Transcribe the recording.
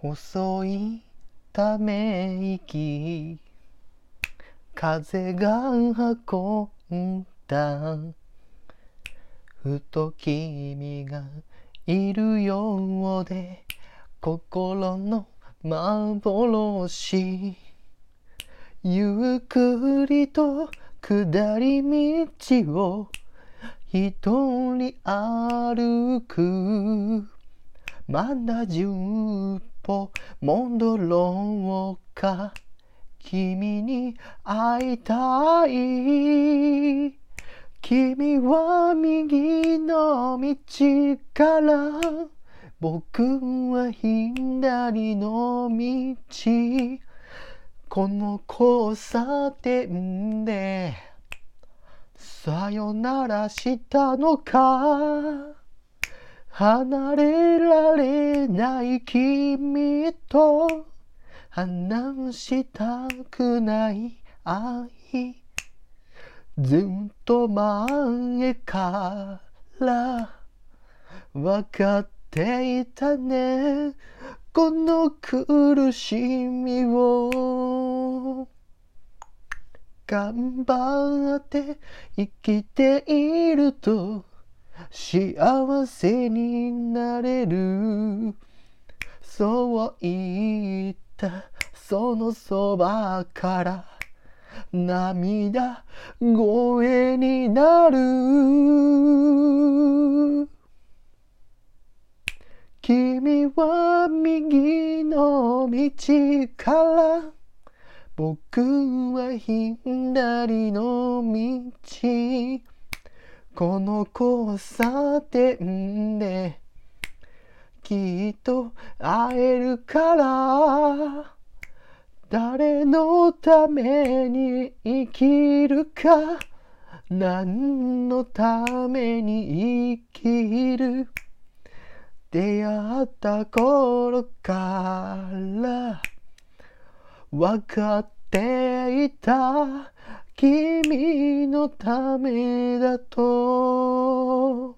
細いため息風が運んだふと君がいるようで心の幻ゆっくりと下り道を一人歩くまだ十歩戻ろうか。君に会いたい君は右の道から僕は左の道。この交差点でさよならしたのか？離れられない君と話したくない愛。ずっと前から分かっていたね。この苦しみを頑張って生きていると幸せになれる。そう言ったそのそばから涙声になる。君は右の道から僕は左の道。この交差点できっと会えるから。誰のために生きるか。何のために生きる。出会った頃から。分かっていた。君のためだと。